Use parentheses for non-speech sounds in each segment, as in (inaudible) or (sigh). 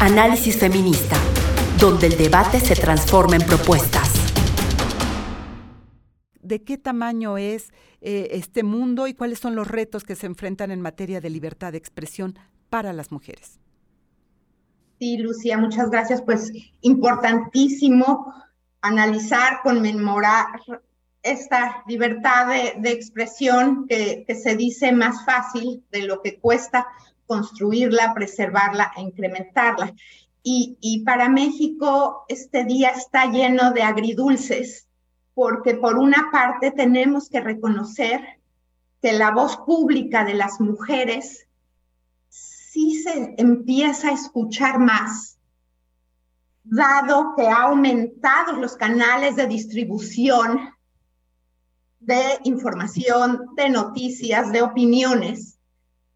Análisis Feminista, donde el debate se transforma en propuestas. ¿De qué tamaño es eh, este mundo y cuáles son los retos que se enfrentan en materia de libertad de expresión para las mujeres? Sí, Lucía, muchas gracias. Pues importantísimo analizar, conmemorar esta libertad de, expresión que, se dice más fácil de lo que cuesta construirla, preservarla e incrementarla. Y, y, para México este día está lleno de agridulces, porque por una parte tenemos que reconocer que la voz pública de las mujeres sí se empieza a escuchar más, dado que ha aumentado los canales de distribución de información, de noticias, de opiniones,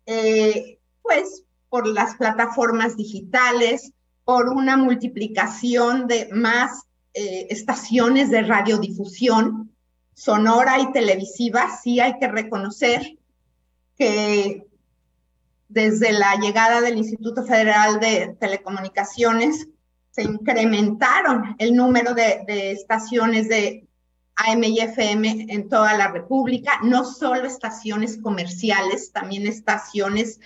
eh, pues por las plataformas digitales, por una multiplicación de más eh, estaciones de radiodifusión sonora y televisiva, sí hay que reconocer que desde la llegada del Instituto Federal de Telecomunicaciones se incrementaron el número de, de estaciones de AM y FM en toda la República, no solo estaciones comerciales, también estaciones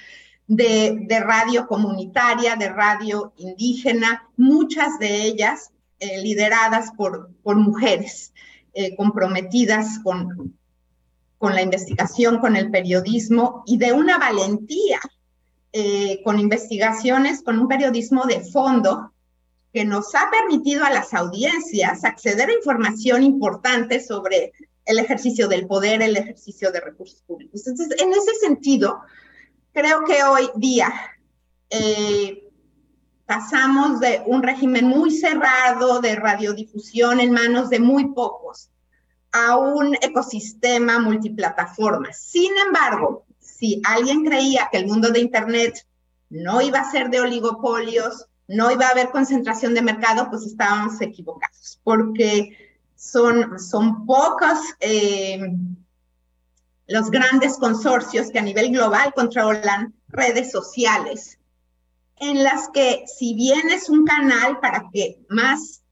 de, radio comunitaria, de radio indígena, muchas de ellas eh, lideradas por, por mujeres eh, comprometidas con, con la investigación, con el periodismo y de una valentía eh, con investigaciones, con un periodismo de fondo que nos ha permitido a las audiencias acceder a información importante sobre el ejercicio del poder, el ejercicio de recursos públicos. Entonces, en ese sentido, creo que hoy día eh, pasamos de un régimen muy cerrado de radiodifusión en manos de muy pocos a un ecosistema multiplataforma. Sin embargo, si alguien creía que el mundo de Internet no iba a ser de oligopolios, no iba a haber concentración de mercado, pues estábamos equivocados, porque son, son pocos eh, los grandes consorcios que a nivel global controlan redes sociales, en las que si bien es un canal para que más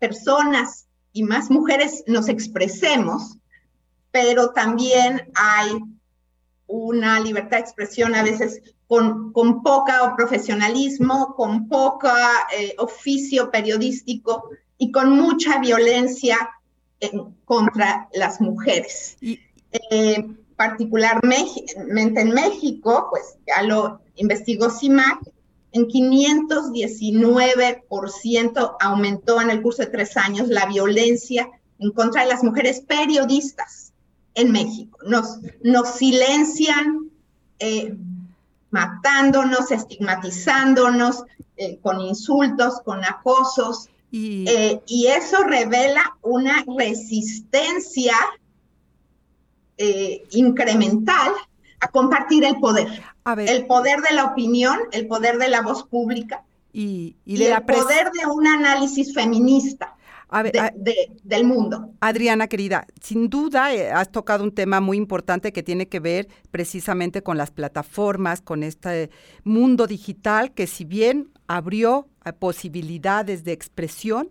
personas y más mujeres nos expresemos, pero también hay una libertad de expresión a veces con, con poca profesionalismo, con poca eh, oficio periodístico y con mucha violencia contra las mujeres. Eh, particularmente en México, pues ya lo investigó CIMAC, en 519% aumentó en el curso de tres años la violencia en contra de las mujeres periodistas en México. Nos, nos silencian eh, matándonos, estigmatizándonos eh, con insultos, con acosos. Y... Eh, y eso revela una resistencia incremental a compartir el poder. El poder de la opinión, el poder de la voz pública y, el poder de un análisis feminista del mundo. Adriana, querida, sin duda eh, has tocado un tema muy importante que tiene que ver precisamente con las plataformas, con este mundo digital que si bien abrió eh, posibilidades de expresión,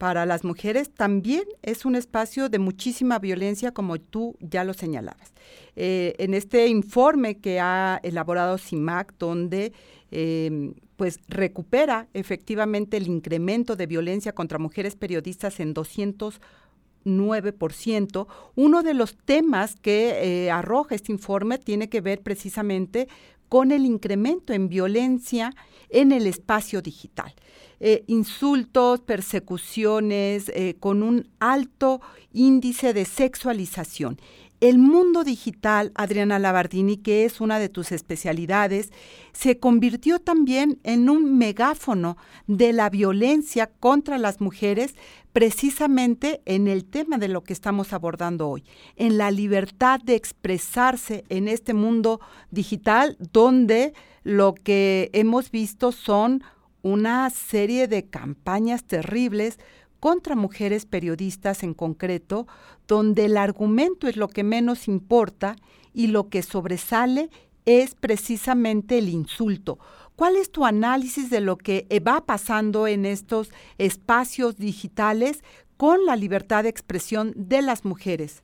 para las mujeres también es un espacio de muchísima violencia, como tú ya lo señalabas. Eh, en este informe que ha elaborado CIMAC, donde em, pues recupera efectivamente el incremento de violencia contra mujeres periodistas en 209%. Uno de los temas que eh, arroja este informe tiene que ver precisamente con el incremento en violencia en el espacio digital. Eh, insultos, persecuciones, eh, con un alto índice de sexualización. El mundo digital, Adriana Labardini, que es una de tus especialidades, se convirtió también en un megáfono de la violencia contra las mujeres, precisamente en el tema de lo que estamos abordando hoy, en la libertad de expresarse en este mundo digital, donde lo que hemos visto son una serie de campañas terribles contra mujeres periodistas en concreto, donde el argumento es lo que menos importa y lo que sobresale es precisamente el insulto. ¿Cuál es tu análisis de lo que va pasando en estos espacios digitales con la libertad de expresión de las mujeres?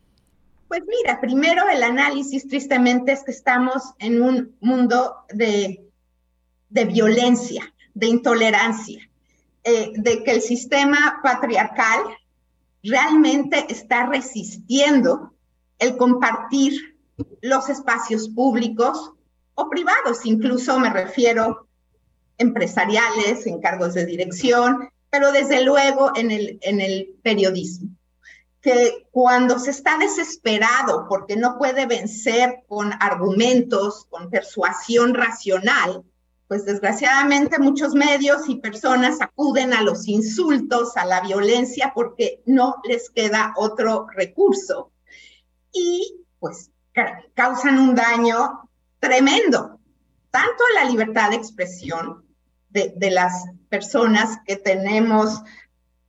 Pues mira, primero el análisis tristemente es que estamos en un mundo de, violencia, de intolerancia, eh, de que el sistema patriarcal realmente está resistiendo el compartir los espacios públicos o privados, incluso me refiero empresariales, encargos de dirección, pero desde luego en el, en el periodismo. Que cuando se está desesperado porque no puede vencer con argumentos, con persuasión racional, pues desgraciadamente muchos medios y personas acuden a los insultos, a la violencia, porque no les queda otro recurso. Y pues causan un daño tremendo, tanto a la libertad de expresión de, las personas que tenemos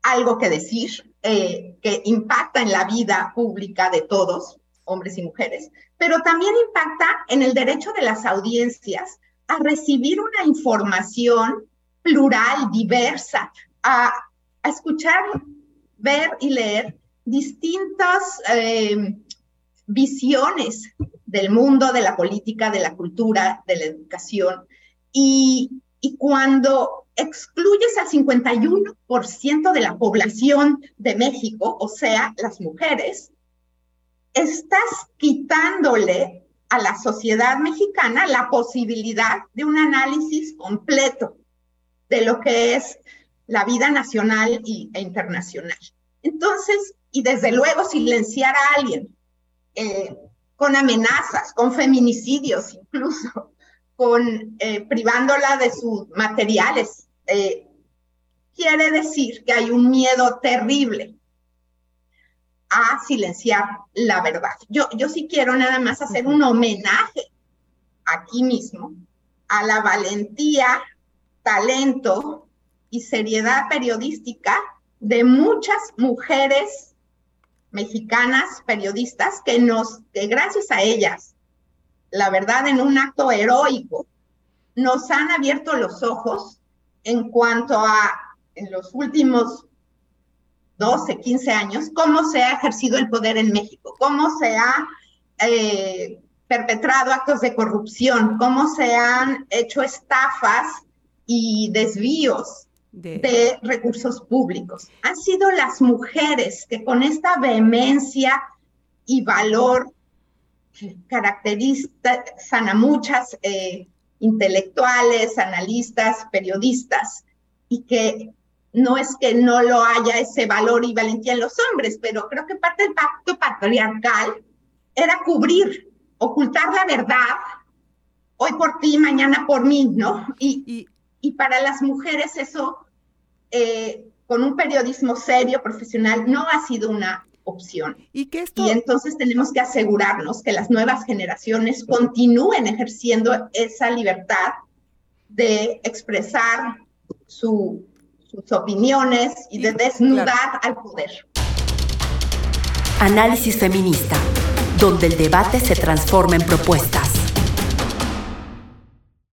algo que decir, eh, que impacta en la vida pública de todos, hombres y mujeres, pero también impacta en el derecho de las audiencias a recibir una información plural, diversa, a, escuchar, ver y leer distintas eh, visiones del mundo, de la política, de la cultura, de la educación. Y cuando excluyes al 51% de la población de México, o sea, las mujeres, estás quitándole a la sociedad mexicana la posibilidad de un análisis completo de lo que es la vida nacional e internacional. Entonces, y desde luego silenciar a alguien eh, con amenazas, con feminicidios incluso, (laughs) con eh, privándola de sus materiales, eh, quiere decir que hay un miedo terrible a silenciar la verdad. Yo, yo sí quiero nada más hacer un homenaje aquí mismo a la valentía, talento y seriedad periodística de muchas mujeres mexicanas periodistas que nos, que gracias a ellas, la verdad en un acto heroico, nos han abierto los ojos en cuanto a en los últimos 12, 15 años, cómo se ha ejercido el poder en México, cómo se ha eh, perpetrado actos de corrupción, cómo se han hecho estafas y desvíos de... recursos públicos. Han sido las mujeres que con esta vehemencia y valor que caracterizan a muchas eh, intelectuales, analistas, periodistas, y que no es que no lo haya ese valor y valentía en los hombres, pero creo que parte del pacto patriarcal era cubrir, ocultar la verdad, hoy por ti, mañana por mí, ¿no? Y, y, para las mujeres eso, eh, con un periodismo serio, profesional, no ha sido una opción. Y, que esto... y entonces tenemos que asegurarnos que las nuevas generaciones continúen ejerciendo esa libertad de expresar su sus opiniones y de desnudar al poder. Análisis feminista, donde el debate se transforma en propuestas.